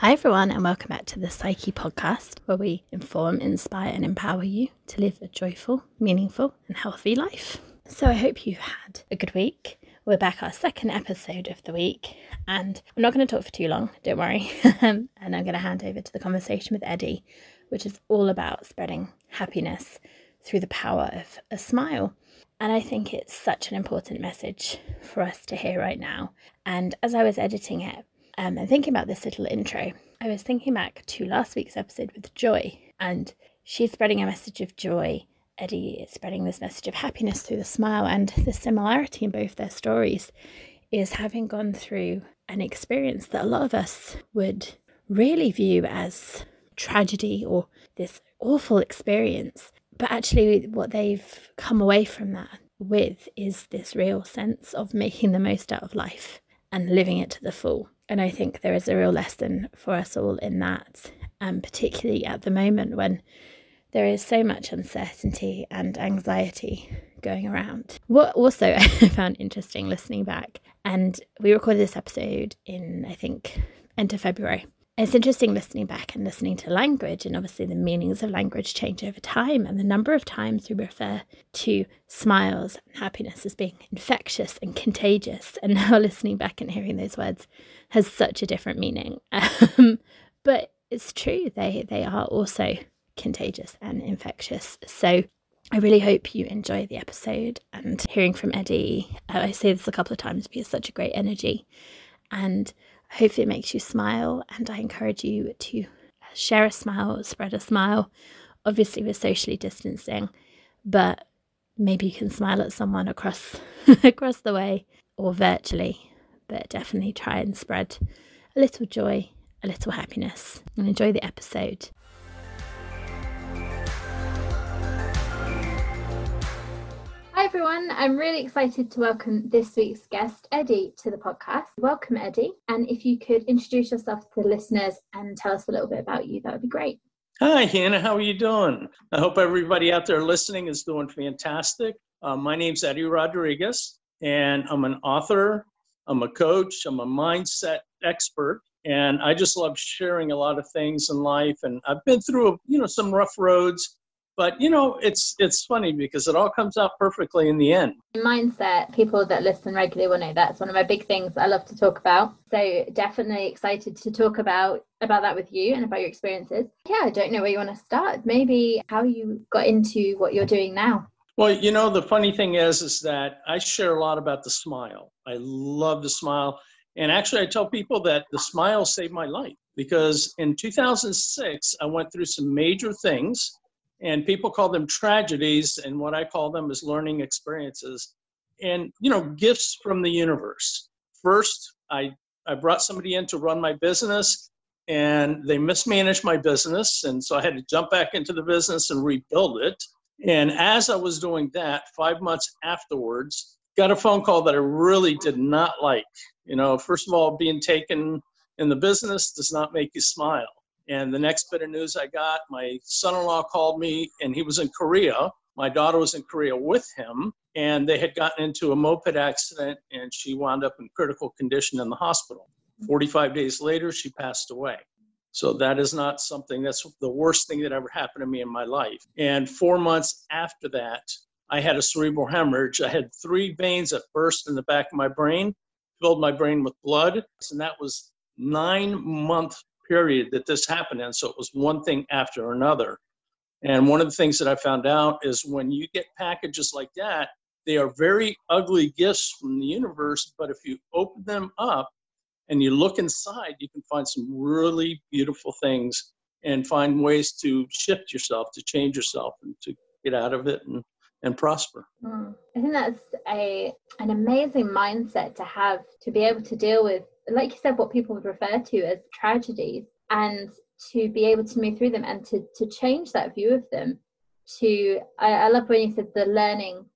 Hi, everyone, and welcome back to the Psyche podcast, where we inform, inspire, and empower you to live a joyful, meaningful, and healthy life. So, I hope you've had a good week. We're back our second episode of the week, and I'm not going to talk for too long, don't worry. Um, and I'm going to hand over to the conversation with Eddie, which is all about spreading happiness through the power of a smile. And I think it's such an important message for us to hear right now. And as I was editing it, um, and thinking about this little intro, I was thinking back to last week's episode with Joy, and she's spreading a message of joy. Eddie is spreading this message of happiness through the smile, and the similarity in both their stories is having gone through an experience that a lot of us would really view as tragedy or this awful experience. But actually, what they've come away from that with is this real sense of making the most out of life and living it to the full. And I think there is a real lesson for us all in that, um, particularly at the moment when there is so much uncertainty and anxiety going around. What also I found interesting listening back, and we recorded this episode in, I think, end of February it's interesting listening back and listening to language, and obviously the meanings of language change over time, and the number of times we refer to smiles and happiness as being infectious and contagious. And now listening back and hearing those words has such a different meaning. Um, but it's true, they, they are also contagious and infectious. So I really hope you enjoy the episode and hearing from Eddie. Uh, I say this a couple of times because such a great energy. And Hopefully, it makes you smile, and I encourage you to share a smile, spread a smile. Obviously, we're socially distancing, but maybe you can smile at someone across across the way or virtually. But definitely try and spread a little joy, a little happiness, and enjoy the episode. Hi everyone, I'm really excited to welcome this week's guest, Eddie, to the podcast. Welcome, Eddie. And if you could introduce yourself to the listeners and tell us a little bit about you, that would be great. Hi, Hannah. How are you doing? I hope everybody out there listening is doing fantastic. Uh, my name's Eddie Rodriguez, and I'm an author, I'm a coach, I'm a mindset expert, and I just love sharing a lot of things in life. And I've been through, you know, some rough roads but you know it's it's funny because it all comes out perfectly in the end. Mindset people that listen regularly will know that's one of my big things i love to talk about. So definitely excited to talk about about that with you and about your experiences. Yeah i don't know where you want to start. Maybe how you got into what you're doing now well you know the funny thing is is that i share a lot about the smile. I love the smile. And actually i tell people that the smile saved my life because in 2006 i went through some major things and people call them tragedies and what i call them is learning experiences. And you know gifts from the universe. First i i brought somebody in to run my business and they mismanaged my business and so i had to jump back into the business and rebuild it and as i was doing that five months afterwards got a phone call that i really did not like you know first of all being taken in the business does not make you smile and the next bit of news I got, my son in law called me and he was in Korea. My daughter was in Korea with him, and they had gotten into a moped accident and she wound up in critical condition in the hospital. 45 days later, she passed away. So that is not something that's the worst thing that ever happened to me in my life. And four months after that, I had a cerebral hemorrhage. I had three veins that burst in the back of my brain, filled my brain with blood. And that was nine month period that this happened in. So it was one thing after another. And one of the things that I found out is when you get packages like that, they are very ugly gifts from the universe. But if you open them up and you look inside, you can find some really beautiful things and find ways to shift yourself, to change yourself, and to get out of it and, and prosper. Mm. I think that's a an amazing mindset to have to be able to deal with like you said, what people would refer to as tragedies, and to be able to move through them and to to change that view of them. To I, I love when you said the learning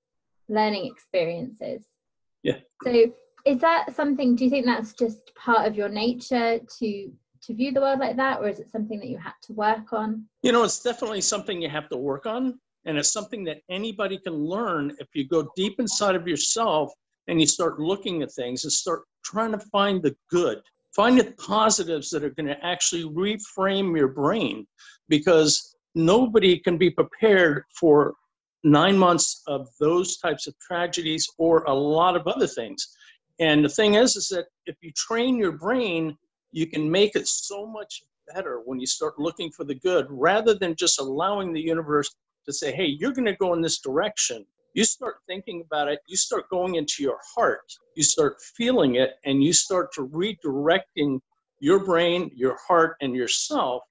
learning experiences. Yeah. So is that something? Do you think that's just part of your nature to to view the world like that, or is it something that you had to work on? You know, it's definitely something you have to work on. And it's something that anybody can learn if you go deep inside of yourself and you start looking at things and start trying to find the good Find the positives that are going to actually reframe your brain because nobody can be prepared for nine months of those types of tragedies or a lot of other things. And the thing is, is that if you train your brain, you can make it so much better when you start looking for the good rather than just allowing the universe to say, hey, you're going to go in this direction. You start thinking about it, you start going into your heart, you start feeling it, and you start to redirecting your brain, your heart, and yourself.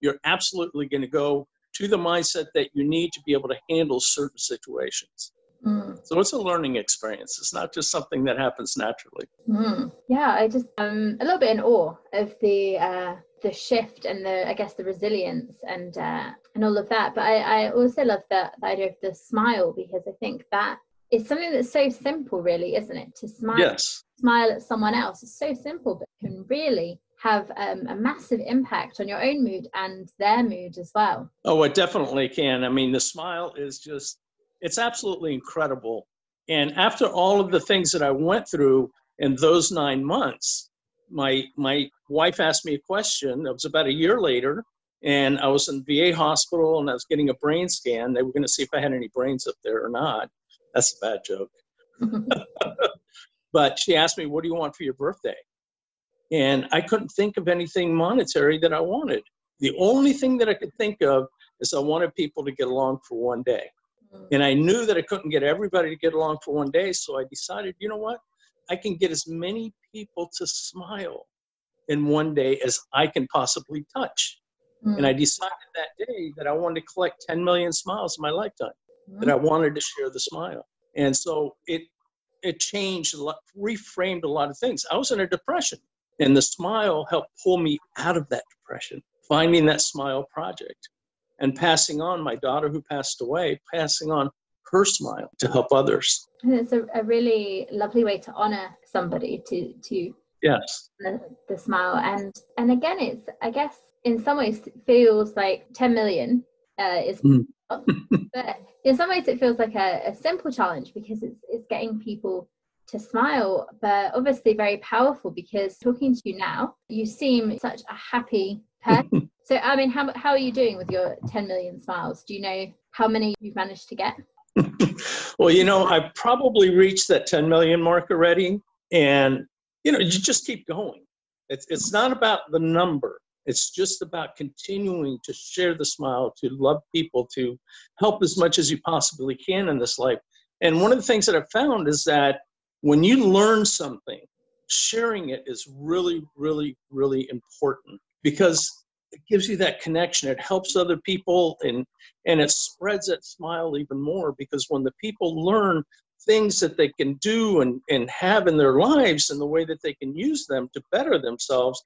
You're absolutely going to go to the mindset that you need to be able to handle certain situations. Mm. So it's a learning experience. It's not just something that happens naturally. Mm. Yeah, I just um a little bit in awe of the uh the shift and the I guess the resilience and uh and all of that. But I, I also love the, the idea of the smile because I think that is something that's so simple really, isn't it? To smile yes. smile at someone else. It's so simple but can really have um, a massive impact on your own mood and their mood as well. Oh, it definitely can. I mean, the smile is just it's absolutely incredible. And after all of the things that I went through in those nine months, my my wife asked me a question. It was about a year later, and I was in VA hospital and I was getting a brain scan. They were going to see if I had any brains up there or not. That's a bad joke. but she asked me, "What do you want for your birthday?" And I couldn't think of anything monetary that I wanted. The only thing that I could think of is I wanted people to get along for one day. Mm. And I knew that I couldn't get everybody to get along for one day, so I decided, you know what? I can get as many people to smile in one day as I can possibly touch. Mm. And I decided that day that I wanted to collect 10 million smiles in my lifetime, mm. that I wanted to share the smile. And so it it changed a lot, reframed a lot of things. I was in a depression, and the smile helped pull me out of that depression. Finding that smile project and passing on my daughter who passed away, passing on her smile to help others. And it's a, a really lovely way to honor somebody to to yes the, the smile and and again it's I guess in some ways feels like 10 million uh, is mm. but in some ways it feels like a, a simple challenge because it's it's getting people to smile, but obviously very powerful because talking to you now, you seem such a happy person. so, I mean, how, how are you doing with your 10 million smiles? Do you know how many you've managed to get? well, you know, I've probably reached that 10 million mark already. And, you know, you just keep going. It's, it's not about the number. It's just about continuing to share the smile, to love people, to help as much as you possibly can in this life. And one of the things that I've found is that when you learn something, sharing it is really, really, really important because it gives you that connection. It helps other people and and it spreads that smile even more because when the people learn things that they can do and, and have in their lives and the way that they can use them to better themselves,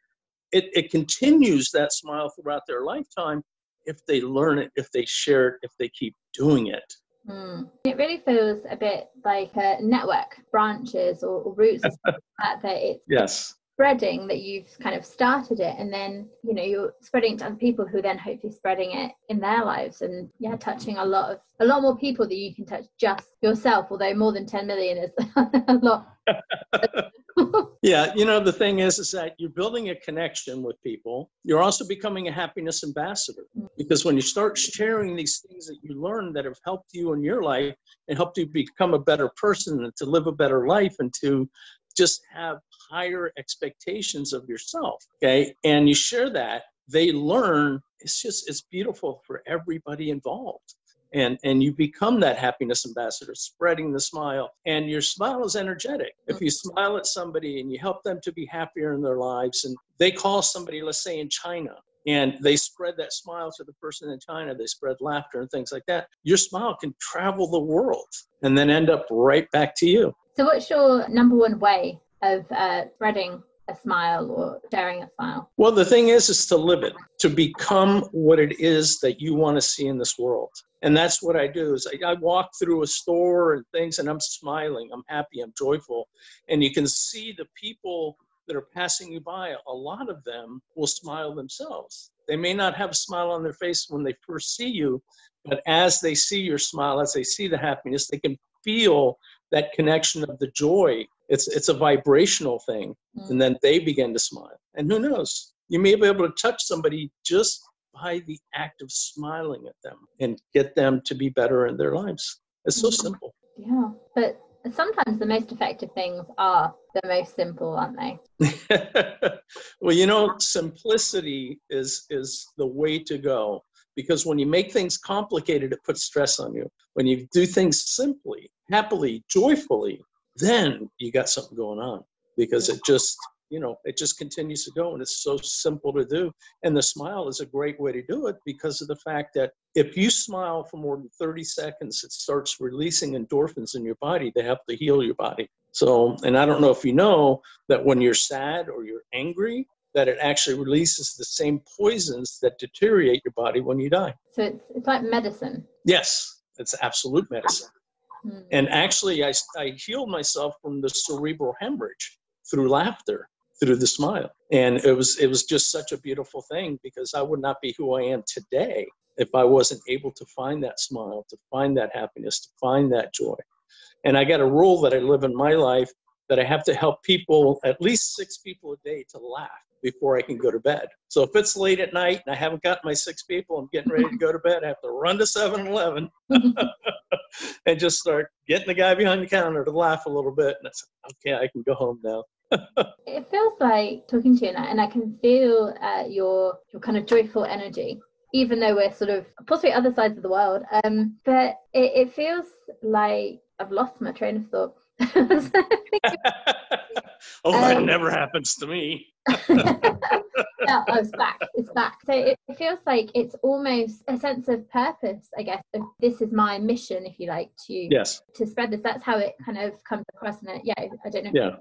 it, it continues that smile throughout their lifetime if they learn it, if they share it, if they keep doing it. Mm. It really feels a bit like a network, branches or, or roots that, that it's yes. Spreading that you've kind of started it and then you know you're spreading it to other people who then hopefully spreading it in their lives and yeah touching a lot of a lot more people that you can touch just yourself although more than 10 million is a lot yeah, you know, the thing is, is that you're building a connection with people. You're also becoming a happiness ambassador mm. because when you start sharing these things that you learn that have helped you in your life and helped you become a better person and to live a better life and to just have higher expectations of yourself, okay, and you share that, they learn. It's just, it's beautiful for everybody involved. And and you become that happiness ambassador spreading the smile. And your smile is energetic. If you smile at somebody and you help them to be happier in their lives and they call somebody let's say in china and they spread that smile to the person in china they spread laughter and things like that your smile can travel the world and then end up right back to you so what's your number one way of uh, spreading a smile or sharing a smile? Well, the thing is, is to live it, to become what it is that you want to see in this world. And that's what I do is I, I walk through a store and things and I'm smiling, I'm happy, I'm joyful. And you can see the people that are passing you by, a lot of them will smile themselves. They may not have a smile on their face when they first see you, but as they see your smile, as they see the happiness, they can feel that connection of the joy It's it's a vibrational thing, Mm. and then they begin to smile. And who knows? You may be able to touch somebody just by the act of smiling at them and get them to be better in their lives. It's so Mhm. simple. Yeah. But sometimes the most effective things are the most simple, aren't they? well, you know, simplicity is is the way to go because when you make things complicated, it puts stress on you. When you do things simply, happily, joyfully, then you got something going on. Because it just you know it just continues to go and it's so simple to do. And the smile is a great way to do it because of the fact that if you smile for more than 30 seconds it starts releasing endorphins in your body. They help to heal your body. So and i don't know if you know that when you're sad or you're angry that it actually releases the same poisons that deteriorate your body when you die. So it's it's like medicine. yes it's absolute medicine. Mm. and actually I, I healed myself from the cerebral hemorrhage through laughter through the smile. And it was it was just such a beautiful thing because i would not be who i am today if i wasn't able to find that smile to find that happiness to find that joy. And i got a rule that i live in my life that i have to help people at least six people a day to laugh before i can go to bed so if it's late at night and i haven't got my six people i'm getting ready to go to bed i have to run to 7-eleven and just start getting the guy behind the counter to laugh a little bit. And I it's okay, I can go home now. It feels like talking to you, and I can feel uh, your your kind of joyful energy, even though we're sort of possibly other sides of the world. Um, but it, it feels like I've lost my train of thought. oh, that Um, never happens to me. no, oh, it's back. It's back. So it, it feels like it's almost a sense of purpose, I guess. Of this is my mission, if you like, to Yes. to spread this. That's how it kind of comes across. And it, yeah, I don't know if Yeah.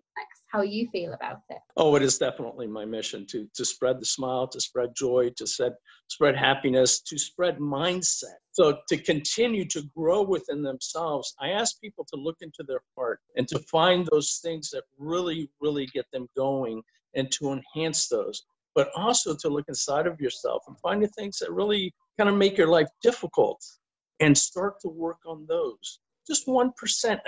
How you feel about it. Oh, it is definitely my mission to to spread the smile, to spread joy, to spread spread happiness, to spread mindset. So to continue to grow within themselves, I ask people to look into their heart and to find those things that really, really get them going and to enhance those. But also to look inside of yourself and find the things that really kind of make your life difficult and start to work on those. Just 1%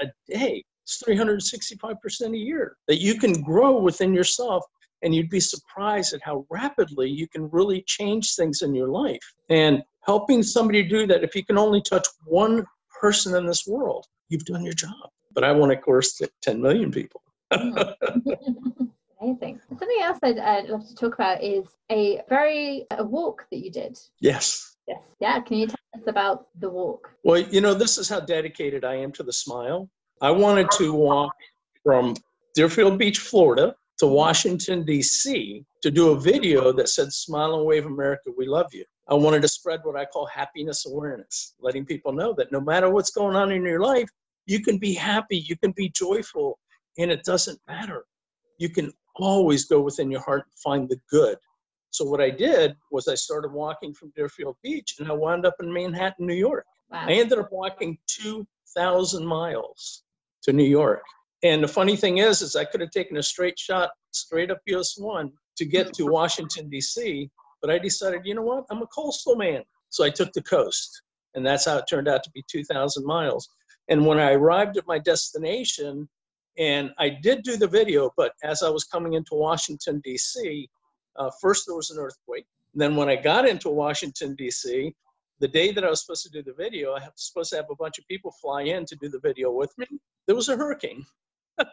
a day. It's 365% a year that you can grow within yourself and you'd be surprised at how rapidly you can really change things in your life. And helping somebody do that, if you can only touch one person in this world, you've done your job. But I want to, of course, 10 million people. Amazing. Something else I'd, I'd love to talk about is a very a walk that you did. Yes. Yes. Yeah. Can you tell us about the walk? Well, you know, this is how dedicated I am to the smile. I wanted to walk from Deerfield Beach, Florida to Washington, D.C. to do a video that said, Smile and Wave America, we love you. I wanted to spread what I call happiness awareness, letting people know that no matter what's going on in your life, you can be happy, you can be joyful, and it doesn't matter. You can always go within your heart and find the good. So, what I did was I started walking from Deerfield Beach and I wound up in Manhattan, New York. Wow. I ended up walking 2,000 miles to New York. And the funny thing is, is I could have taken a straight shot straight up US one to get to Washington D.C., but I decided, you know what, I'm a coastal man, so I took the coast, and that's how it turned out to be 2,000 miles. And when I arrived at my destination, and I did do the video, but as I was coming into Washington D.C., uh, first there was an earthquake. Then when I got into Washington D.C., the day that I was supposed to do the video, I was supposed to have a bunch of people fly in to do the video with me. There was a hurricane.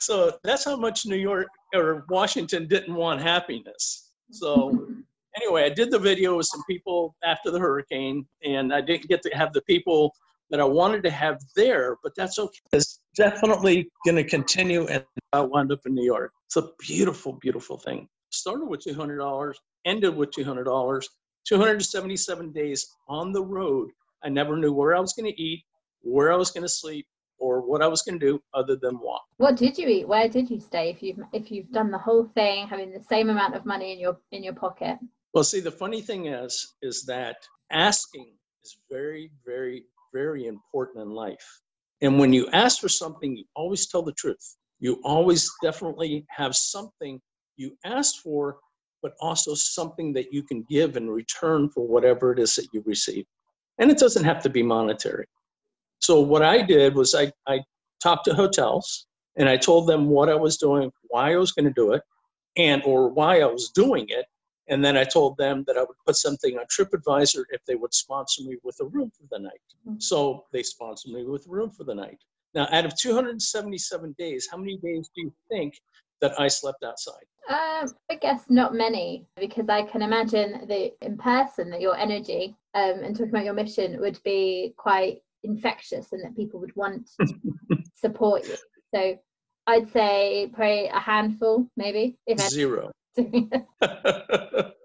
so that's how much New York or Washington didn't want happiness. So anyway, I did the video with some people after the hurricane, and I didn't get to have the people that I wanted to have there, but that's okay. It's definitely going to continue, and I wound up in New York. It's a beautiful, beautiful thing. Started with $200, ended with $200, 277 days on the road. I never knew where I was going to eat, where I was going to sleep, or what I was going to do other than walk. What did you eat? Where did you stay? If you've if you've done the whole thing, having the same amount of money in your in your pocket. Well, see, the funny thing is, is that asking is very, very, very important in life. And when you ask for something, you always tell the truth. You always definitely have something you asked for, but also something that you can give in return for whatever it is that you receive. And it doesn't have to be monetary. So what I did was I, I talked to hotels and I told them what I was doing, why I was going to do it, and or why I was doing it. And then I told them that I would put something on TripAdvisor if they would sponsor me with a room for the night. Mm-hmm. So they sponsored me with a room for the night. Now, out of 277 days, how many days do you think that I slept outside? Uh, I guess not many, because I can imagine that in person that your energy um, and talking about your mission would be quite infectious, and that people would want to support you. So I'd say probably a handful, maybe. If Zero.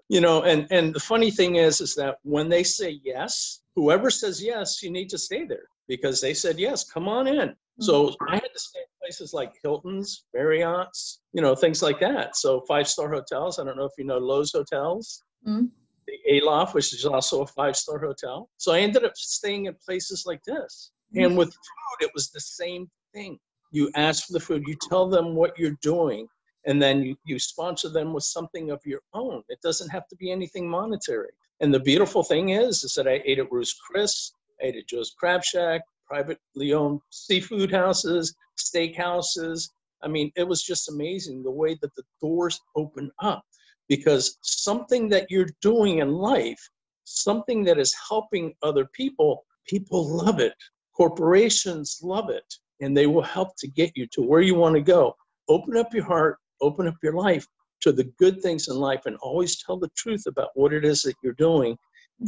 you know, and and the funny thing is, is that when they say yes, whoever says yes, you need to stay there because they said yes. Come on in. So mm-hmm. I had to stay in places like Hilton's, Marriott's, you know, things like that. So five star hotels. I don't know if you know Loews Hotels. Mm-hmm. The Aloft, which is also a five star hotel. So I ended up staying in places like this. Mm-hmm. And with food, it was the same thing. You ask for the food, you tell them what you're doing, and then you, you sponsor them with something of your own. It doesn't have to be anything monetary. And the beautiful thing is, is that I ate at Ruth's Chris, I ate at Joe's Crab Shack, privately owned seafood houses, steak houses. I mean, it was just amazing the way that the doors open up because something that you're doing in life, something that is helping other people, people love it. Corporations love it, and they will help to get you to where you want to go. Open up your heart, open up your life to the good things in life, and always tell the truth about what it is that you're doing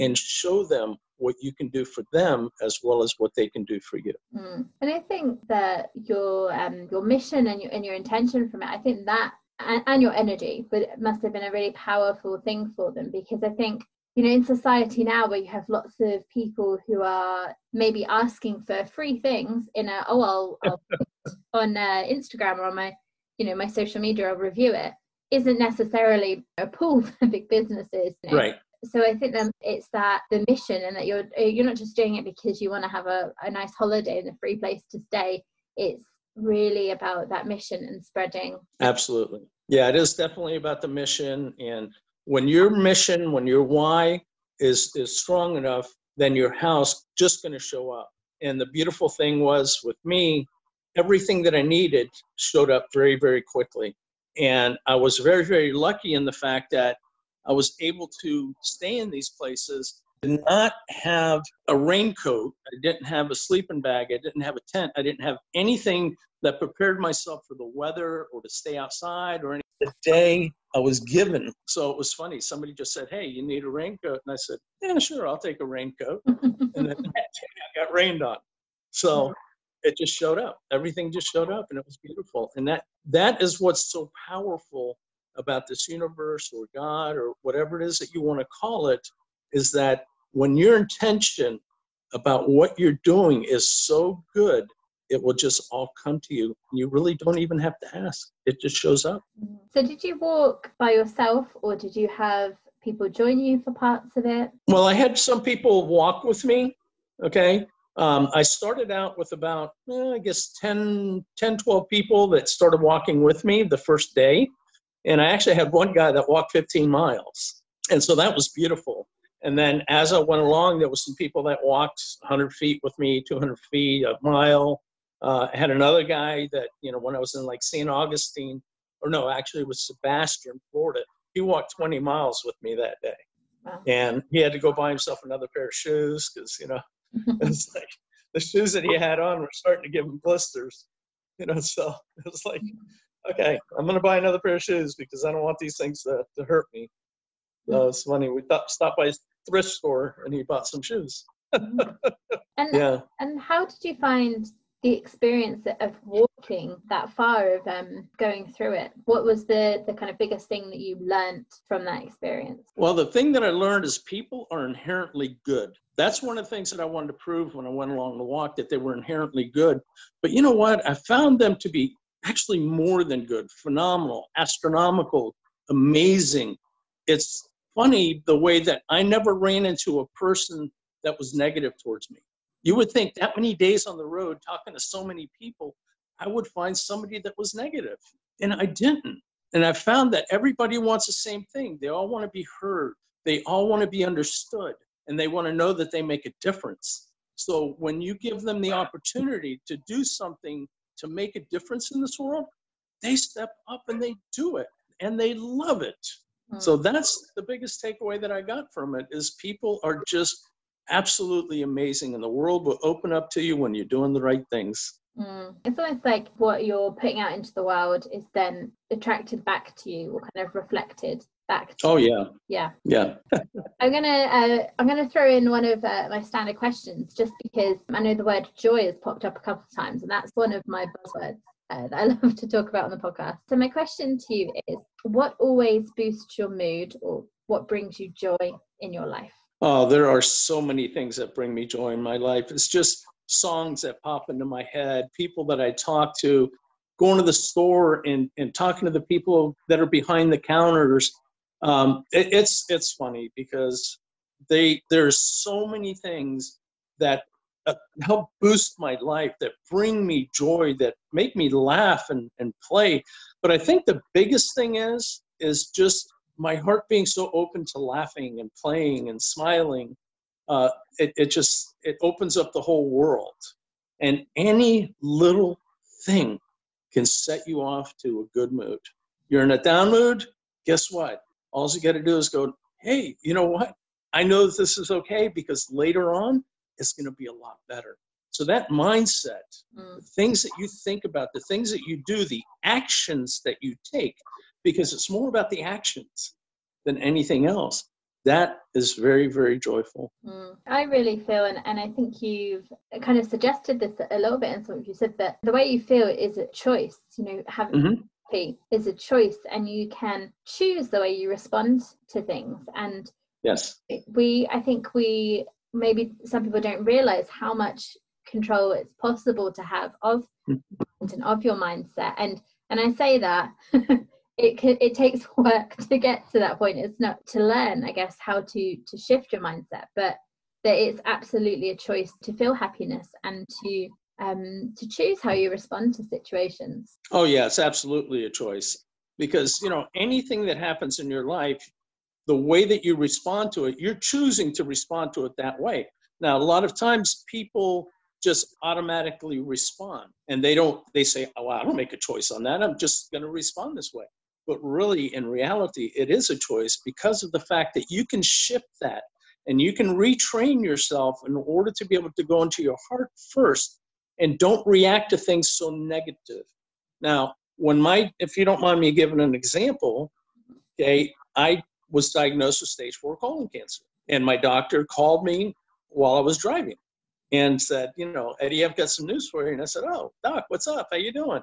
and show them what you can do for them as well as what they can do for you. Mm. And I think that your um, your mission and your and your intention from it, I think that and, and your energy, but it must have been a really powerful thing for them because I think you know in society now where you have lots of people who are maybe asking for free things in a oh I'll, I'll on uh, Instagram or on my you know my social media I'll review it isn't necessarily a pull for big businesses. You know? Right so I think that it's that the mission and that you're you're not just doing it because you want to have a, a nice holiday and a free place to stay. It's really about that mission and spreading. Absolutely. Yeah, it is definitely about the mission. And when your mission, when your why is is strong enough, then your house just going to show up. And the beautiful thing was with me, everything that I needed showed up very, very quickly. And I was very, very lucky in the fact that I was able to stay in these places, did not have a raincoat, I didn't have a sleeping bag, I didn't have a tent, I didn't have anything that prepared myself for the weather or to stay outside or any the day I was given. So it was funny. Somebody just said, Hey, you need a raincoat? And I said, Yeah, sure, I'll take a raincoat. and then I got rained on. So it just showed up. Everything just showed up and it was beautiful. And that that is what's so powerful about this universe or God or whatever it is that you want to call it is that when your intention about what you're doing is so good, it will just all come to you. And you really don't even have to ask, it just shows up. So, did you walk by yourself or did you have people join you for parts of it? Well, I had some people walk with me. Okay. Um, I started out with about, eh, I guess, 10, 10, 12 people that started walking with me the first day. And I actually had one guy that walked 15 miles. And so that was beautiful. And then as I went along, there was some people that walked 100 feet with me, 200 feet, a mile. Uh, I had another guy that, you know, when I was in like St. Augustine, or no, actually it was Sebastian, Florida, he walked 20 miles with me that day. Wow. And he had to go buy himself another pair of shoes because, you know, it's like the shoes that he had on were starting to give him blisters, you know, so it was like, okay, I'm going to buy another pair of shoes because I don't want these things to, to hurt me. So it's funny. We th- stopped by thrift store and he bought some shoes. and, yeah. And how did you find the experience of walking that far of um, going through it? What was the the kind of biggest thing that you learned from that experience? Well the thing that i learned is people are inherently good. That's one of the things that i wanted to prove when i went along the walk that they were inherently good. But you know what? I found them to be actually more than good, phenomenal, astronomical, amazing. It's funny the way that I never ran into a person that was negative towards me. You would think that many days on the road talking to so many people, I would find somebody that was negative, and I didn't. And I found that everybody wants the same thing. They all want to be heard, they all want to be understood, and they want to know that they make a difference. So when you give them the opportunity to do something to make a difference in this world, they step up and they do it and they love it. So that's the biggest takeaway that I got from it is people are just absolutely amazing and the world will open up to you when you're doing the right things. Mm. It's almost like what you're putting out into the world is then attracted back to you or kind of reflected back to oh yeah. Yeah. Yeah. I'm gonna uh, i'm gonna throw in one of uh, my standard questions just because i know the word joy has popped up a couple of times and that's one of my buzzwords uh, that i love to talk about on the podcast. So my question to you is what always boosts your mood or what brings you joy in your life? Oh there are so many things that bring me joy in my life. It's just songs that pop into my head, people that I talk to, going to the store and, and talking to the people that are behind the counters. Um, it, it's it's funny because they there's so many things that help boost my life that bring me joy that make me laugh and, and play. But i think the biggest thing is is just my heart being so open to laughing and playing and smiling uh, it, it just it opens up the whole world. And any little thing can set you off to a good mood. You're in a down mood guess what? All you got to do is go hey you know what? I know that this is okay because later on it's going to be a lot better so that mindset mm. the things that you think about the things that you do the actions that you take because it's more about the actions than anything else that is very very joyful mm. i really feel and, and i think you've kind of suggested this a little bit in some of you said that the way you feel is a choice you know having mm-hmm. is a choice and you can choose the way you respond to things and yes we i think we maybe some people don't realize how much control it's possible to have of mm-hmm. and of your mindset. And and i say that it can, it takes work to get to that point. It's not to learn i guess how to to shift your mindset but that it's absolutely a choice to feel happiness and to um to choose how you respond to situations. Oh yeah it's absolutely a choice because you know anything that happens in your life the way that you respond to it you're choosing to respond to it that way. Now a lot of times people just automatically respond and they don't they say oh i don't make a choice on that. I'm just going to respond this way. But really, in reality, it is a choice because of the fact that you can shift that and you can retrain yourself in order to be able to go into your heart first and don't react to things so negative. Now, when my, if you don't mind me giving an example, okay, I was diagnosed with stage four colon cancer. And my doctor called me while I was driving and said, you know, Eddie, I've got some news for you. And I said, oh, doc, what's up? How you doing?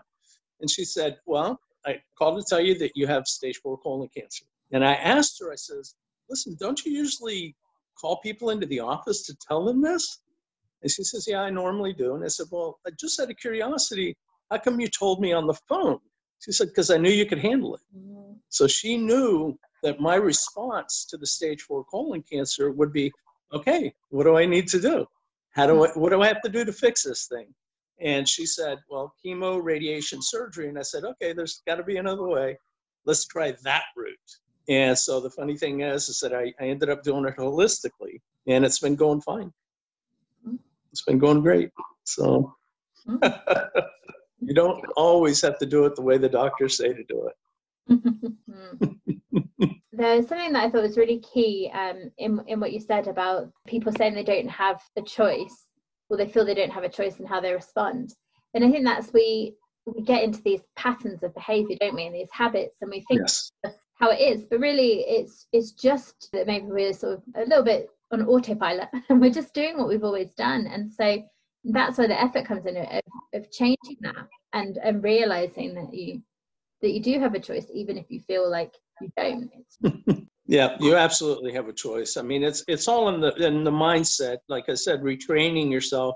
And she said, well, I called to tell you that you have stage four colon cancer. And I asked her, I says, listen, don't you usually call people into the office to tell them this? And she says, yeah, I normally do. And I said, well, I just out of curiosity, how come you told me on the phone? She said, because I knew you could handle it. Mm-hmm. So she knew that my response to the stage four colon cancer would be, okay, what do I need to do? How do I, what do I have to do to fix this thing? And she said, Well, chemo, radiation, surgery. And I said, Okay, there's got to be another way. Let's try that route. And so the funny thing is, is that I, I ended up doing it holistically, and it's been going fine. It's been going great. So mm-hmm. you don't always have to do it the way the doctors say to do it. There's something that I thought was really key um, in in what you said about people saying they don't have a choice or they feel they don't have a choice in how they respond. And I think that's we we get into these patterns of behavior, don't we, and these habits, and we think yes. how it is, but really it's it's just that maybe we're sort of a little bit on autopilot and we're just doing what we've always done. And so that's where the effort comes in of, of changing that and and realizing that you that you do have a choice even if you feel like you don't. Yeah, you absolutely have a choice. I mean, it's it's all in the in the mindset. Like I said, retraining yourself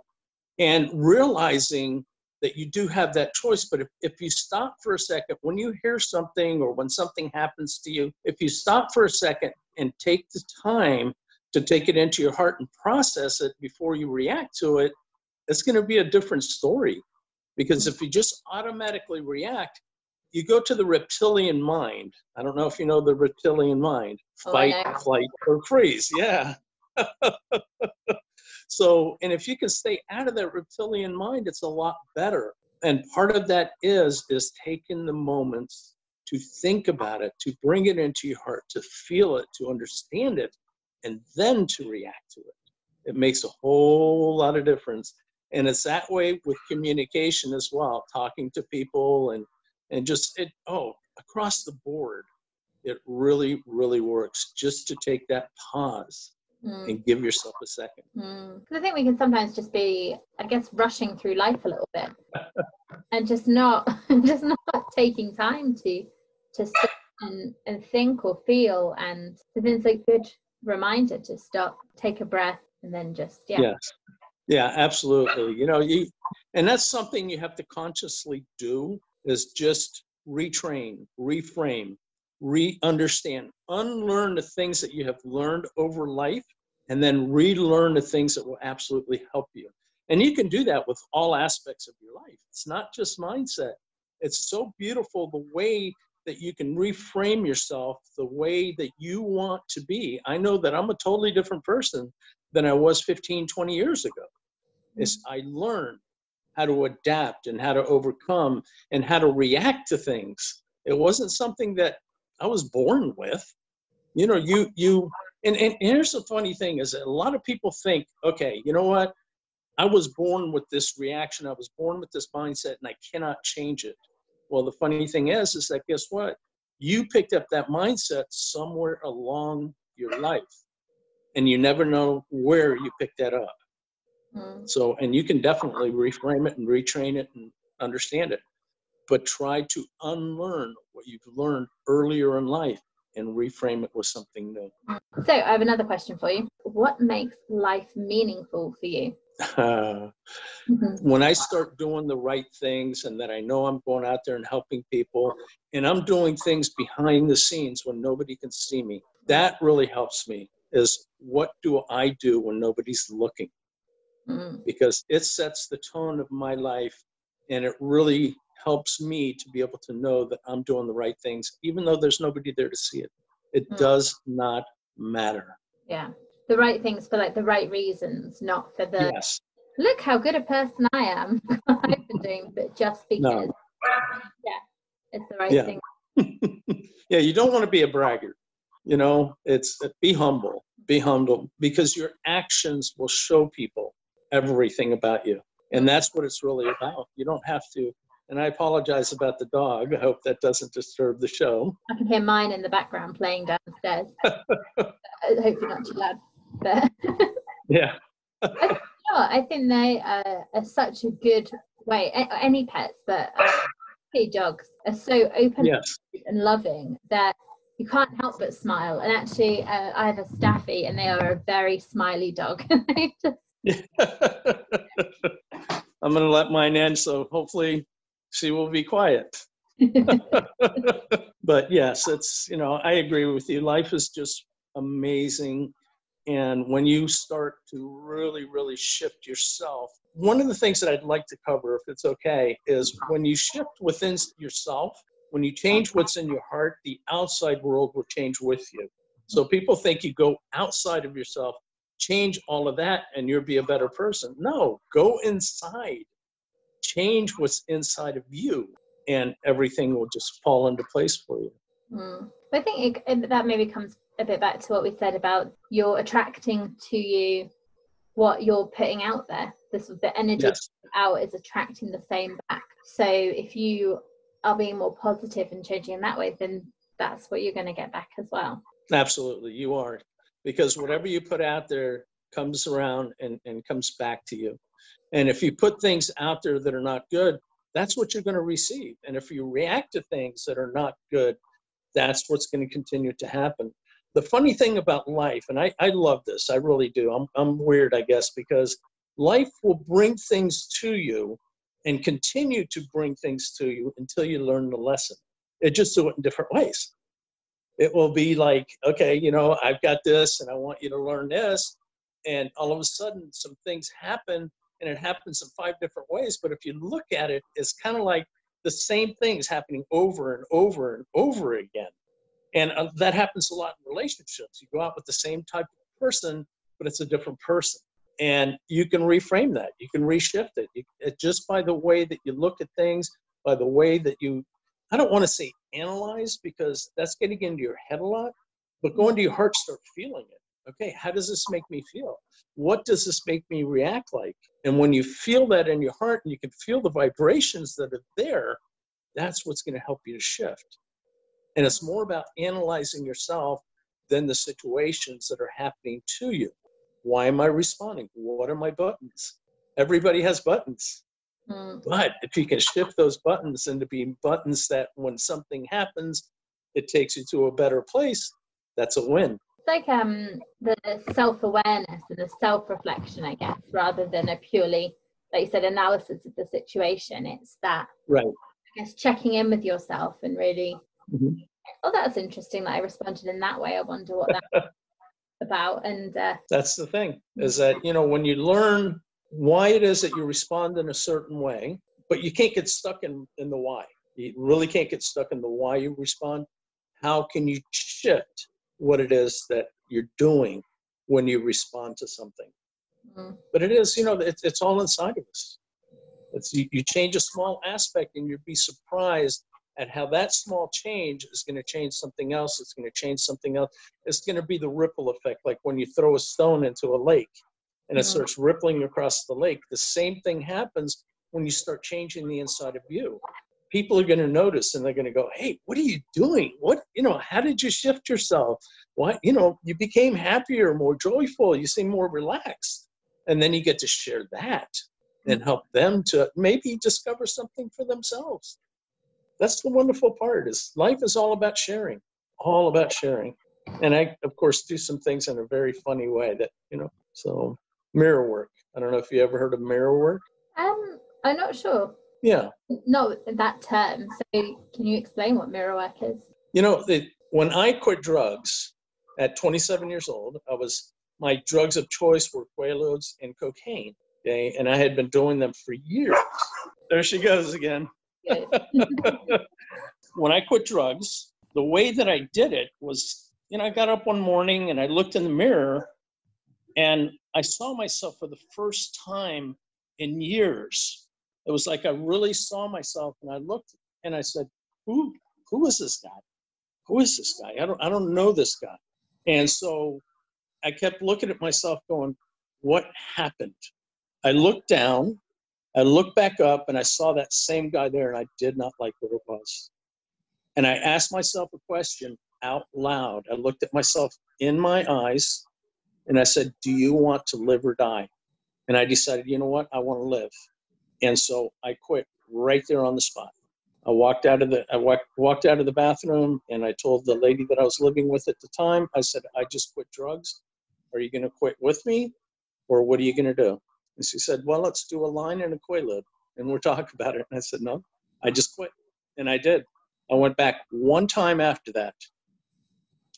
and realizing that you do have that choice. But if, if you stop for a second, when you hear something or when something happens to you, if you stop for a second and take the time to take it into your heart and process it before you react to it, it's going to be a different story. Because if you just automatically react, you go to the reptilian mind. I don't know if you know the reptilian mind. Oh, Fight, flight, or freeze. Yeah. so, and if you can stay out of that reptilian mind, it's a lot better. and part of that is is taking the moments to think about it, to bring it into your heart, to feel it, to understand it, and then to react to it. It makes a whole lot of difference. And it's that way with communication as well, talking to people and and just it oh, across the board, it really, really works just to take that pause mm. and give yourself a second. Mm. I think we can sometimes just be, I guess, rushing through life a little bit and just not just not taking time to to sit and, and think or feel. And I think it's a good reminder to stop, take a breath, and then just, yeah. Yes. Yeah, absolutely. You know, you, and that's something you have to consciously do is just retrain, reframe, re-understand, unlearn the things that you have learned over life, and then relearn the things that will absolutely help you. And you can do that with all aspects of your life. It's not just mindset. It's so beautiful the way that you can reframe yourself the way that you want to be. I know that I'm a totally different person than I was 15, 20 years ago. Is mm-hmm. I learned how to adapt and how to overcome and how to react to things. It wasn't something that I was born with. You know, you you and, and here's the funny thing is a lot of people think, okay, you know what? I was born with this reaction. I was born with this mindset and I cannot change it. Well, the funny thing is, is that guess what? You picked up that mindset somewhere along your life, and you never know where you picked that up. Mm. So, and you can definitely reframe it and retrain it and understand it, but try to unlearn what you've learned earlier in life and reframe it with something new. So, I have another question for you. What makes life meaningful for you? mm-hmm. When I start doing the right things and that I know I'm going out there and helping people and I'm doing things behind the scenes when nobody can see me, that really helps me. Is what do I do when nobody's looking? Mm-hmm. Because it sets the tone of my life and it really helps me to be able to know that I'm doing the right things, even though there's nobody there to see it. It mm-hmm. does not matter. Yeah the right things for like the right reasons, not for the yes. look how good a person I am. I've been doing, but just because no. yeah, it's the right yeah. thing. yeah, you don't want to be a braggart. You know, it's be humble, be humble because your actions will show people everything about you. And that's what it's really about. You don't have to and I apologize about the dog. I hope that doesn't disturb the show. I can hear mine in the background playing downstairs. Hopefully not too loud. But yeah. I, I think they uh, are such a good way. Any pets, but uh, dogs are so open yes. and loving that you can't help but smile. And actually, uh, I have a staffy, and they are a very smiley dog. I'm going to let mine end, so hopefully she will be quiet. but yes, it's you know I agree with you. Life is just amazing and when you start to really, really shift yourself, one of the things that I'd like to cover, if it's okay, is when you shift within yourself, when you change what's in your heart, the outside world will change with you. So people think you go outside of yourself, change all of that, and you'll be a better person. No, go inside, change what's inside of you, and everything will just fall into place for you. Mm. I think it, that maybe comes a bit back to what we said about you're attracting to you what you're putting out there. This the energy yes. out is attracting the same back. So if you are being more positive and changing in that way, then that's what you're going to get back as well. Absolutely, you are. Because whatever you put out there comes around and, and comes back to you. And if you put things out there that are not good, that's what you're going to receive. And if you react to things that are not good, that's what's going to continue to happen the funny thing about life, and I, I love this, I really do. I'm, I'm weird, I guess, because life will bring things to you and continue to bring things to you until you learn the lesson. It just do it in different ways. It will be like, okay, you know, I've got this and I want you to learn this. And all of a sudden, some things happen and it happens in five different ways. But if you look at it, it's kind of like the same things happening over and over and over again. And uh, that happens a lot in relationships. You go out with the same type of person, but it's a different person. And you can reframe that. You can reshift it. You, it just by the way that you look at things, by the way that you, I don't want to say analyze because that's getting into your head a lot, but go mm-hmm. into your heart, start feeling it. Okay, how does this make me feel? What does this make me react like? And when you feel that in your heart and you can feel the vibrations that are there, that's what's going to help you to shift. And it's more about analyzing yourself than the situations that are happening to you. Why am I responding? What are my buttons? Everybody has buttons. Mm. But if you can shift those buttons into being buttons that when something happens, it takes you to a better place, that's a win. It's like um, the self awareness and the self reflection, I guess, rather than a purely, like you said, analysis of the situation. It's that, right? I guess, checking in with yourself and really, mm-hmm. oh, that's interesting that I responded in that way. I wonder what that about and uh, that's the thing is that you know when you learn why it is that you respond in a certain way but you can't get stuck in in the why you really can't get stuck in the why you respond how can you shift what it is that you're doing when you respond to something mm-hmm. but it is you know it's, it's all inside of us it's you, you change a small aspect and you'd be surprised at how that small change is going to change something else. It's going to change something else. It's going to be the ripple effect, like when you throw a stone into a lake and it mm-hmm. starts rippling across the lake. The same thing happens when you start changing the inside of you. People are going to notice and they're going to go, Hey, what are you doing? What, you know, how did you shift yourself? Why, you know, you became happier, more joyful, you seem more relaxed. And then you get to share that and help them to maybe discover something for themselves that's the wonderful part is life is all about sharing all about sharing and i of course do some things in a very funny way that you know so mirror work. I don't know if you ever heard of mirror work. Um i'm not sure. Yeah. No that term. So can you explain what mirror work is? You know the, when i quit drugs at 27 years old i was my drugs of choice were quaaludes and cocaine okay? And i had been doing them for years. There she goes again. When I quit drugs, the way that I did it was, you know, I got up one morning and I looked in the mirror and I saw myself for the first time in years. It was like I really saw myself and I looked and I said, who, who is this guy? Who is this guy? I don't, I don't know this guy. And so I kept looking at myself going, what happened? I looked down I looked back up and I saw that same guy there, and I did not like what it was. And I asked myself a question out loud. I looked at myself in my eyes and I said, Do you want to live or die? And I decided, you know what? I want to live. And so I quit right there on the spot. I walked out of the I walked, walked out of the bathroom and I told the lady that I was living with at the time, I said, I just quit drugs. Are you going to quit with me or what are you going to do? And she said, Well, let's do a line and a quaalude. And we'll talk about it. And I said, No, I just quit. And I did. I went back one time after that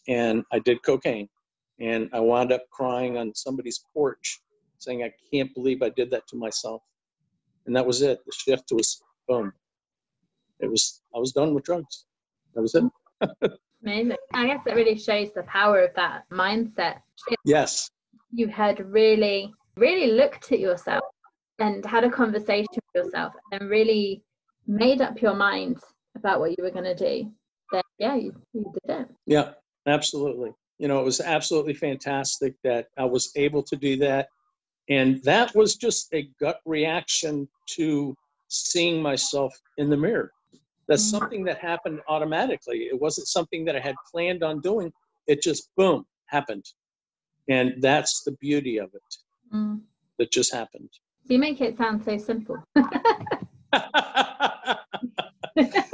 and I did cocaine. And I wound up crying on somebody's porch saying, I can't believe I did that to myself. And that was it. The shift was boom. It was, I was done with drugs. That was it. Amazing. I guess it really shows the power of that mindset. Yes. You had really really looked at yourself and had a conversation with yourself and really made up your mind about what you were going to do, then yeah, you, you did it. Yeah, absolutely. You know, it was absolutely fantastic that I was able to do that. And that was just a gut reaction to seeing myself in the mirror. That's mm-hmm. something that happened automatically. It wasn't something that I had planned on doing. It just, boom, happened. And that's the beauty of it mm. that just happened. You make it sound so simple.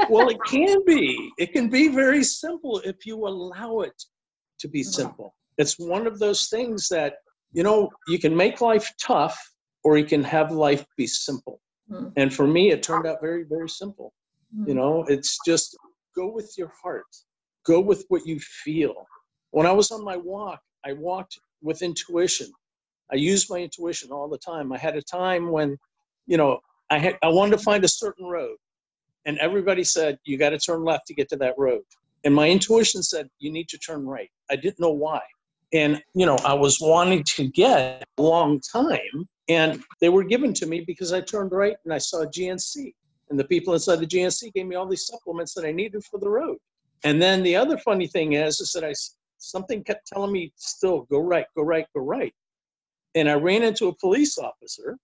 well, it can be. It can be very simple if you allow it to be simple. It's one of those things that, you know, you can make life tough or you can have life be simple. Mm. And for me, it turned out very, very simple. Mm. You know, it's just go with your heart, go with what you feel. When I was on my walk, I walked with intuition. I used my intuition all the time. I had a time when, you know, I had I wanted to find a certain road, and everybody said you got to turn left to get to that road, and my intuition said you need to turn right. I didn't know why, And, you know, I was wanting to get a long time, and they were given to me because I turned right and I saw GNC. And the people inside the GNC gave me all these supplements that I needed for the road. And then the other funny thing is, is that I something kept telling me still go right, go right, go right. And I ran into a police officer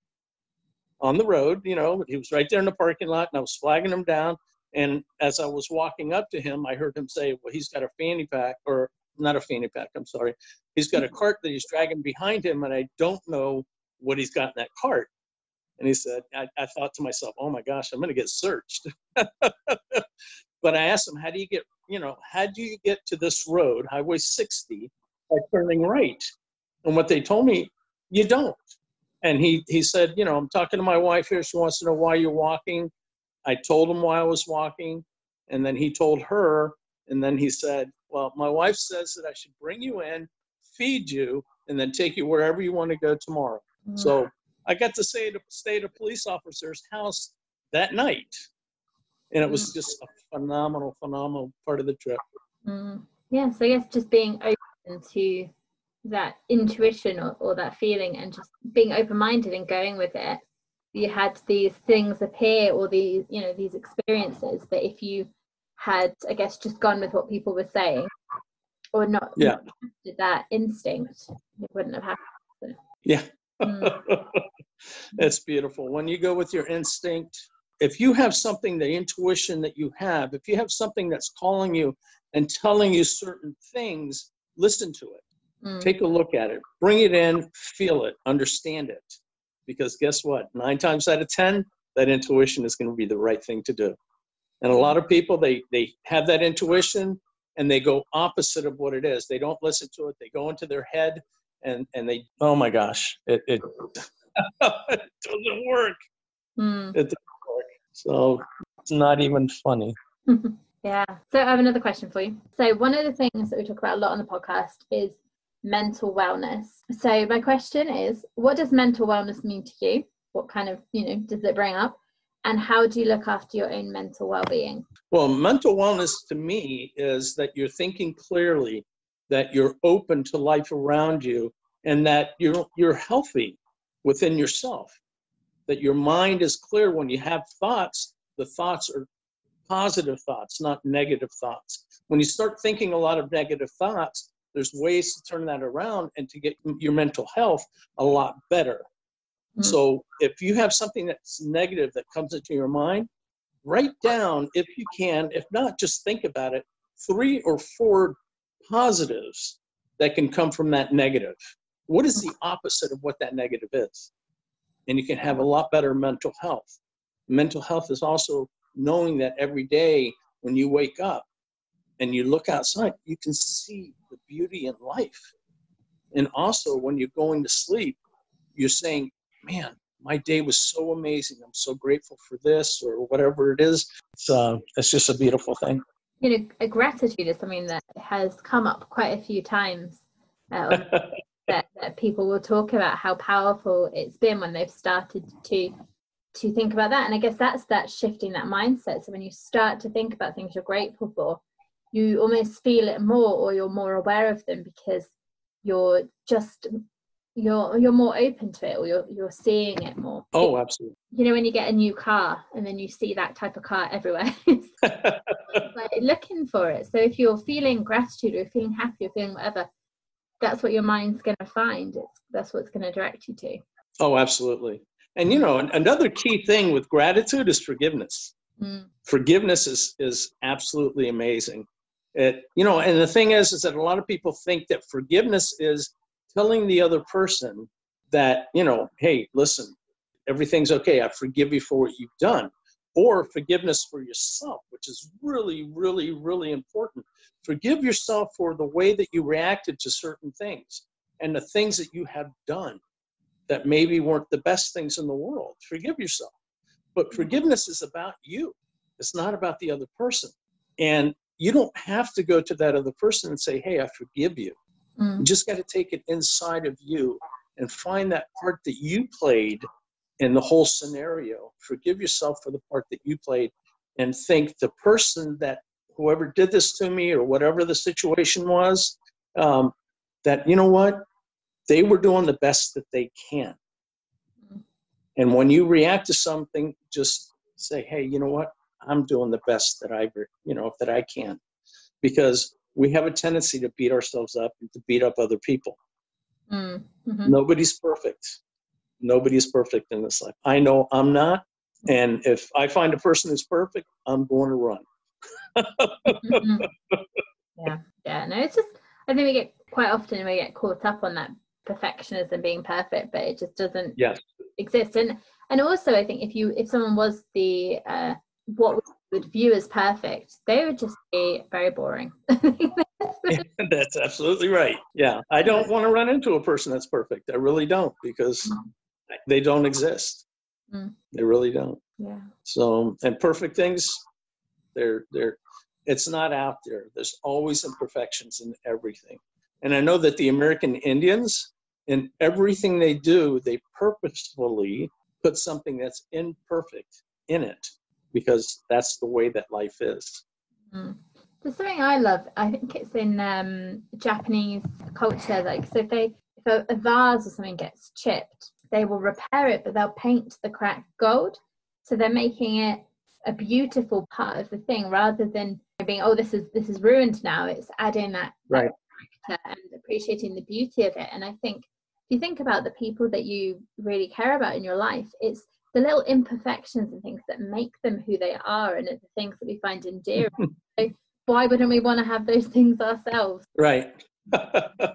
on the road. You know, he was right there in the parking lot, and I was flagging him down. And as I was walking up to him, I heard him say, "Well, he's got a fanny pack, or not a fanny pack. I'm sorry. He's got a mm-hmm. cart that he's dragging behind him, and I don't know what he's got in that cart." And he said, I, I thought to myself, "Oh my gosh, I'm going to get searched." but I asked him, "How do you get, you know, how do you get to this road, Highway 60, by turning right?" And what they told me, you don't. And he he said, you know, I'm talking to my wife here. She wants to know why you're walking. I told him why I was walking, and then he told her, and then he said, well, my wife says that I should bring you in, feed you, and then take you wherever you want to go tomorrow. Mm-hmm. So I got to stay at, a, stay at a police officer's house that night. And it was mm-hmm. just a phenomenal, phenomenal part of the trip. Mm. Yeah, so I guess just being open to that intuition or, or that feeling and just being open-minded and going with it you had these things appear or these you know these experiences that if you had i guess just gone with what people were saying or not yeah that instinct it wouldn't have happened yeah mm. that's beautiful when you go with your instinct if you have something the intuition that you have if you have something that's calling you and telling you certain things listen to it Mm. Take a look at it, bring it in, feel it, understand it. Because guess what? Nine times out of 10, that intuition is going to be the right thing to do. And a lot of people, they, they have that intuition and they go opposite of what it is. They don't listen to it. They go into their head and, and they, oh my gosh, it, it, it doesn't work. Mm. It doesn't work. So it's not even funny. yeah. So I have another question for you. So one of the things that we talk about a lot on the podcast is mental wellness. So my question is, what does mental wellness mean to you? What kind of, you know, does it bring up? And how do you look after your own mental well-being? Well, mental wellness to me is that you're thinking clearly, that you're open to life around you, and that you're you're healthy within yourself. That your mind is clear when you have thoughts, the thoughts are positive thoughts, not negative thoughts. When you start thinking a lot of negative thoughts, there's ways to turn that around and to get your mental health a lot better. Mm-hmm. So if you have something that's negative that comes into your mind, write down if you can, if not, just think about it, three or four positives that can come from that negative. What is the opposite of what that negative is? And you can have a lot better mental health. Mental health is also knowing that every day when you wake up, and you look outside, you can see the beauty in life. And also, when you're going to sleep, you're saying, man, my day was so amazing. I'm so grateful for this or whatever it is. It's, uh, it's just a beautiful thing. You know, a gratitude is something that has come up quite a few times. Uh, that, that people will talk about how powerful it's been when they've started to to think about that and i guess that's that shifting that mindset so when you start to think about things you're grateful for you almost feel it more or you're more aware of them because you're just you're you're more open to it or you're you're seeing it more. Oh absolutely. You know when you get a new car and then you see that type of car everywhere. Like looking for it. So if you're feeling gratitude or feeling happy or feeling whatever that's what your mind's going to find. It's that's what's going to direct you to. Oh absolutely. And you know another key thing with gratitude is forgiveness. Mm. forgiveness is is absolutely amazing it, you know, and the thing is, is that a lot of people think that forgiveness is telling the other person that, you know, hey, listen, everything's okay. I forgive you for what you've done. Or forgiveness for yourself, which is really, really, really important. Forgive yourself for the way that you reacted to certain things and the things that you have done that maybe weren't the best things in the world. Forgive yourself. But forgiveness is about you, it's not about the other person. And you don't have to go to that other person and say, hey, I forgive you. Mm. You just got to take it inside of you and find that part that you played in the whole scenario. Forgive yourself for the part that you played and think the person that whoever did this to me or whatever the situation was, um, that you know what they were doing the best that they can and when you react to something just say hey you know what i'm doing the best that i you know that i can because we have a tendency to beat ourselves up and to beat up other people mm-hmm. nobody's perfect nobody's perfect in this life i know i'm not and if i find a person who's perfect i'm going to run mm-hmm. yeah yeah no it's just i think we get quite often we get caught up on that perfectionism being perfect but it just doesn't yes. exist and and also i think if you if someone was the uh what we would view as perfect they would just be very boring. That's absolutely right. Yeah i don't want to run into a person that's perfect i really don't because mm. they don't exist. Mm. they really don't. Yeah. So and perfect things they're they're it's not out there. There's always imperfections in everything. And I know that the American Indians, in everything they do, they purposefully put something that's imperfect in it because that's the way that life is. Mm. There's something I love. I think it's in um, Japanese culture. Like, so if they if a, a vase or something gets chipped, they will repair it, but they'll paint the crack gold. So they're making it a beautiful part of the thing rather than being, oh, this is this is ruined now. It's adding that, right and appreciating the beauty of it. And I think if you think about the people that you really care about in your life, it's the little imperfections and things that make them who they are and it's the things that we find endearing. so why wouldn't we want to have those things ourselves? Right. yeah.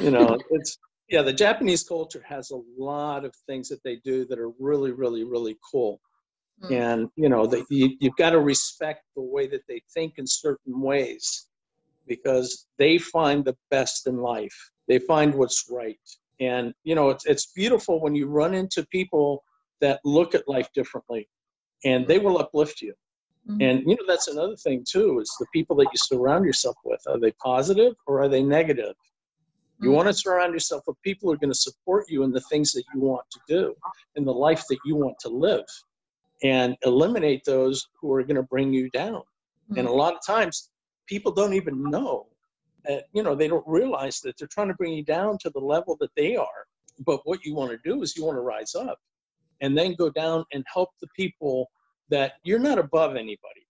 You know, it's yeah, the Japanese culture has a lot of things that they do that are really, really, really cool. Mm. And you know, that you, you've got to respect the way that they think in certain ways because they find the best in life. They find what's right. And, you know, it's, it's beautiful when you run into people that look at life differently and they will uplift you. Mm-hmm. And, you know, that's another thing too is the people that you surround yourself with. Are they positive or are they negative? Mm-hmm. You want to surround yourself with people who are going to support you in the things that you want to do, in the life that you want to live, and eliminate those who are going to bring you down. Mm-hmm. And a lot of times, people don't even know. You know, they don't realize that they're trying to bring you down to the level that they are. But what you want to do is you want to rise up and then go down and help the people that you're not above anybody,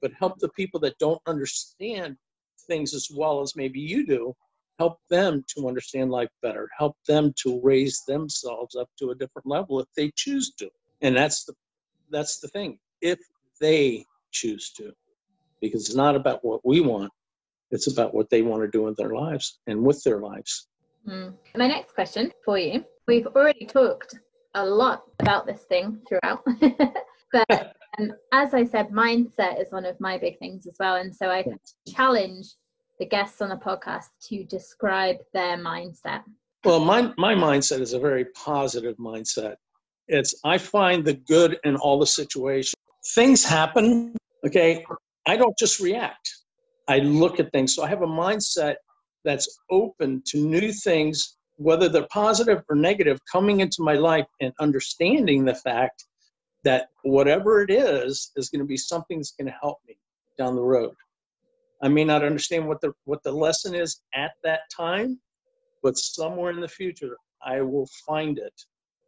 but help the people that don't understand things as well as maybe you do. Help them to understand life better. Help them to raise themselves up to a different level if they choose to. And that's the that's the thing. If they choose to because it's not about what we want it's about what they want to do in their lives and with their lives. Mm. my next question for you we've already talked a lot about this thing throughout but um, as i said mindset is one of my big things as well and so i challenge the guests on the podcast to describe their mindset. Well my, my mindset is a very positive mindset. It's i find the good in all the situations. Things happen okay? I don't just react. I look at things. So I have a mindset that's open to new things, whether they're positive or negative, coming into my life and understanding the fact that whatever it is is going to be something that's going to help me down the road. I may not understand what the what the lesson is at that time, but somewhere in the future I will find it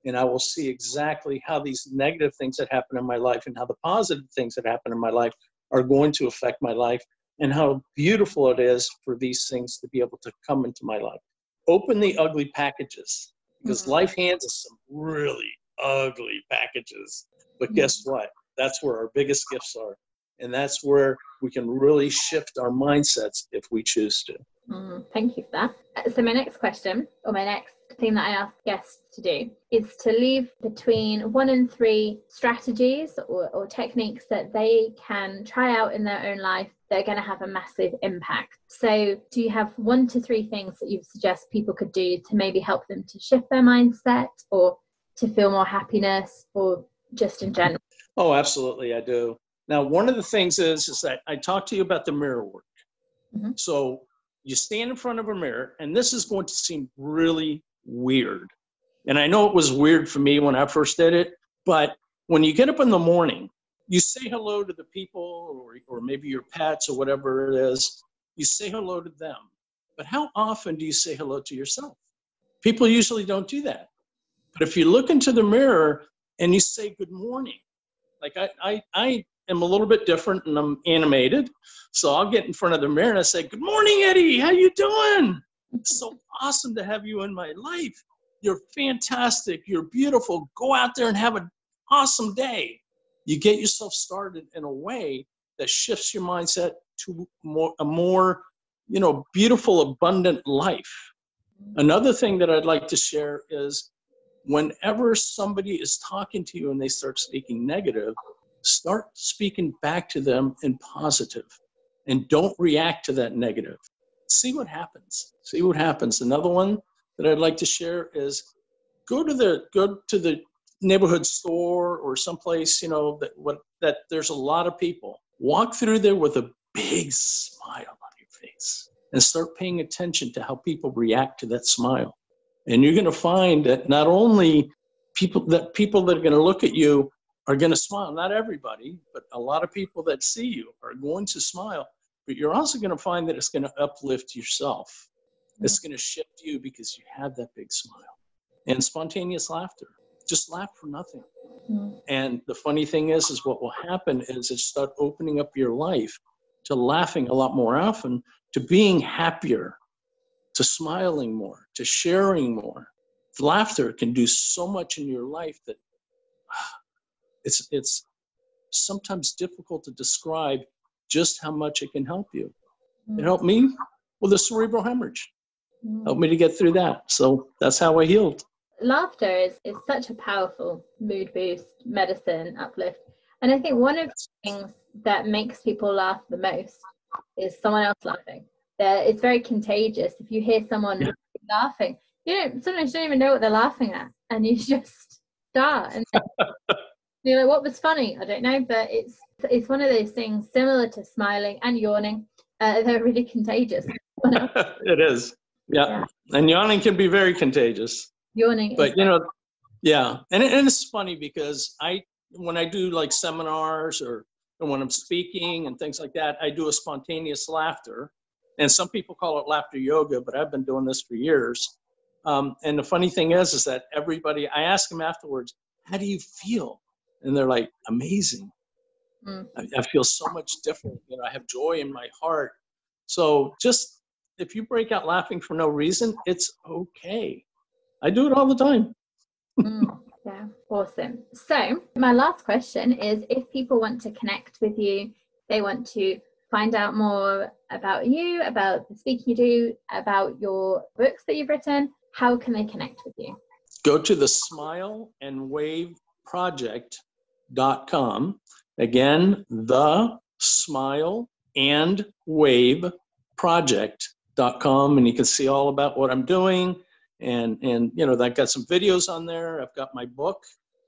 and I will see exactly how these negative things that happen in my life and how the positive things that happen in my life are going to affect my life and how beautiful it is for these things to be able to come into my life. Open the ugly packages because mm-hmm. life hands us some really ugly packages. But mm-hmm. guess what? That's where our biggest gifts are. And that's where we can really shift our mindsets if we choose to. Mm, thank you for that. Uh, so, my next question, or my next thing that I ask guests to do, is to leave between one and three strategies or, or techniques that they can try out in their own life that are going to have a massive impact. So, do you have one to three things that you suggest people could do to maybe help them to shift their mindset or to feel more happiness or just in general? Oh, absolutely, I do. Now, one of the things is is that I talked to you about the mirror work. Mm-hmm. So you stand in front of a mirror, and this is going to seem really weird. And I know it was weird for me when I first did it, but when you get up in the morning, you say hello to the people or, or maybe your pets or whatever it is. You say hello to them. But how often do you say hello to yourself? People usually don't do that. But if you look into the mirror and you say good morning, like I, I, I am a little bit different and I'm animated. So I'll get in front of the mirror and I say, Good morning, Eddie. How you doing? It's so awesome to have you in my life. You're fantastic. You're beautiful. Go out there and have an awesome day. You get yourself started in a way that shifts your mindset to more, a more, you know, beautiful, abundant life. Another thing that I'd like to share is whenever somebody is talking to you and they start speaking negative, start speaking back to them in positive and don't react to that negative. See what happens. See what happens. Another one that I'd like to share is go to the go to the neighborhood store or someplace, you know, that what that there's a lot of people. Walk through there with a big smile on your face and start paying attention to how people react to that smile. And you're going to find that not only people that people that are going to look at you are going to smile. Not everybody, but a lot of people that see you are going to smile. But you're also going to find that it's going to uplift yourself. It's going to shift you because you have that big smile and spontaneous laughter. Just laugh for nothing. Mm-hmm. And the funny thing is, is what will happen is it start opening up your life to laughing a lot more often, to being happier, to smiling more, to sharing more. Laughter can do so much in your life that it's it's sometimes difficult to describe just how much it can help you. It mm. helped me with a cerebral hemorrhage. Mm. Helped me to get through that. So that's how I healed. Laughter is, is such a powerful mood boost, medicine, uplift. And I think one of the things that makes people laugh the most is someone else laughing. That it's very contagious. If you hear someone yeah. laughing, you know, sometimes you don't even know what they're laughing at, and you just start. And you know what was funny? I don't know, but it's it's one of those things similar to smiling and yawning. Uh, they're really contagious. it is, yeah. yeah. and yawning can be very contagious. Yawning, but you know, yeah, and it, and it's funny because I when I do like seminars or when I'm speaking and things like that, I do a spontaneous laughter, and some people call it laughter yoga, but I've been doing this for years. Um, and the funny thing is, is that everybody, I ask them afterwards, how do you feel? and they're like amazing. Mm. I, I, feel so much different. You know i have joy in my heart. So just if you break out laughing for no reason it's okay i do it all the time mm. yeah awesome so my last question is if people want to connect with you they want to find out more about you about the speaking you do about your books that you've written how can they connect with you go to the smile and wave project com. Again, the smile and wave project.com. And you can see all about what I'm doing. And, and, you know, I've got some videos on there. I've got my book,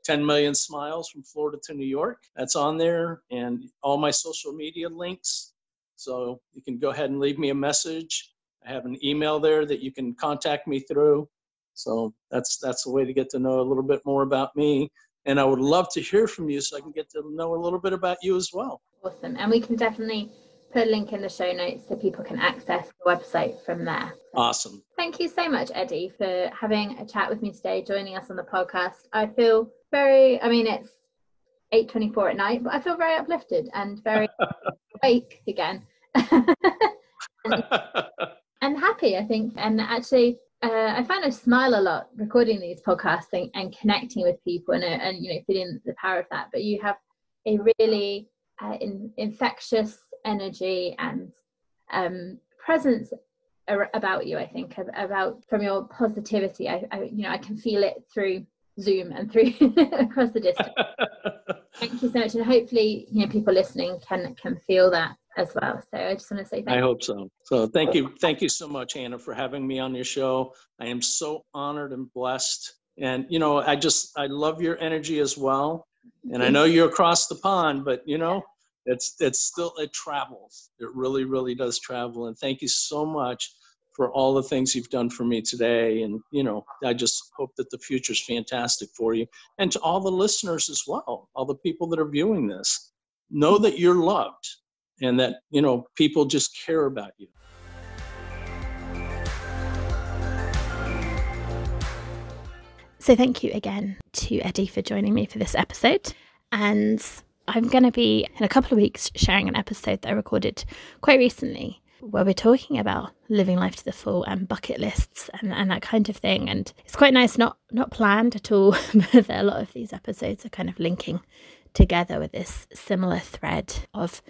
10 Million Smiles from Florida to New York. That's on there. And all my social media links. So you can go ahead and leave me a message. I have an email there that you can contact me through. So that's that's the way to get to know a little bit more about me and I would love to hear from you so I can get to know a little bit about you as well. Awesome. And we can definitely put a link in the show notes so people can access the website from there. Awesome. Thank you so much, Eddie, for having a chat with me today, joining us on the podcast. I feel very, I mean, it's 8.24 at night, but I feel very uplifted and very awake again. and, and happy, I think. And actually, uh, I find I smile a lot recording these podcasts and, and connecting with people and, uh, and you know feeling the power of that. But you have a really uh, in, infectious energy and um, presence about you. I think about from your positivity. I, I, you know I can feel it through Zoom and through across the distance. Thank you so much, and hopefully you know people listening can can feel that as well. So I just want to say thank I you. hope so. So thank you. Thank you so much, Anna, for having me on your show. I am so honored and blessed. And, you know, I just, I love your energy as well. And I know you're across the pond, but, you know, it's it's still it travels. It really really does travel. And thank you so much for all the things you've done for me today. And you know i just hope that the future is fantastic for you. And to all the listeners as well all the people that are viewing this know that you're loved and that you know people just care about you. So thank you again to eddie for joining me for this episode. And I'm going to be in a couple of weeks sharing an episode that I recorded quite recently where we're talking about living life to the full and bucket lists and, and that kind of thing. And it's quite nice, not not planned at all, but a lot of these episodes are kind of linking together with this similar thread of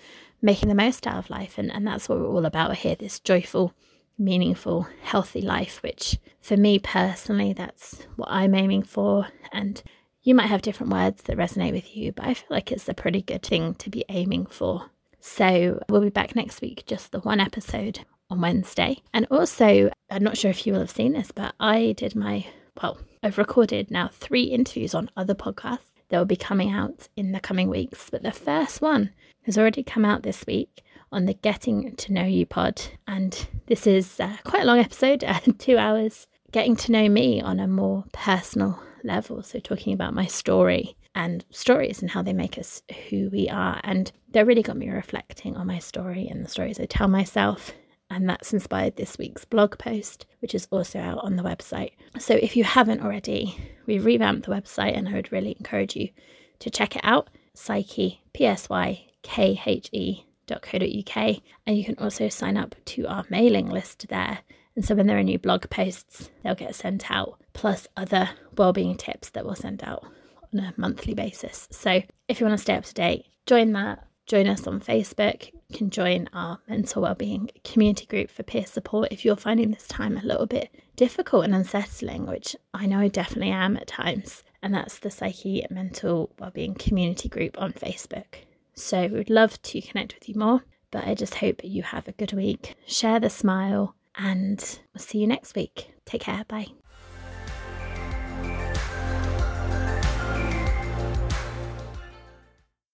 making the most out of life. And, and that's what we're all about here this joyful, meaningful, healthy life, which for me personally, that's what I'm aiming for. And you might have different words that resonate with you, but I feel like it's a pretty good thing to be aiming for. So we'll be back next week, just the one episode on Wednesday. And also, I'm not sure if you will have seen this, but I did my, well, I've recorded now three interviews on other podcasts that will be coming out in the coming weeks. But the first one has already come out this week on the Getting to Know You pod. And this is uh, quite a long episode, uh, two hours, getting to know me on a more personal level. So, talking about my story and stories and how they make us who we are. And that really got me reflecting on my story and the stories I tell myself. And that's inspired this week's blog post, which is also out on the website. So if you haven't already, we've revamped the website and I would really encourage you to check it out Psykhe, P S Y K H E dot .co.uk and you can also sign up to our mailing list there and so when there are new blog posts they'll get sent out plus other well-being tips that we'll send out on a monthly basis. So if you want to stay up to date, join that. Join us on Facebook. You can join our mental wellbeing community group for peer support if you're finding this time a little bit difficult and unsettling, which I know I definitely am at times. And that's the Psykhe Mental Wellbeing Community Group on Facebook. So we'd love to connect with you more, but I just hope you have a good week. Share the smile, and we'll see you next week. Take care. Bye.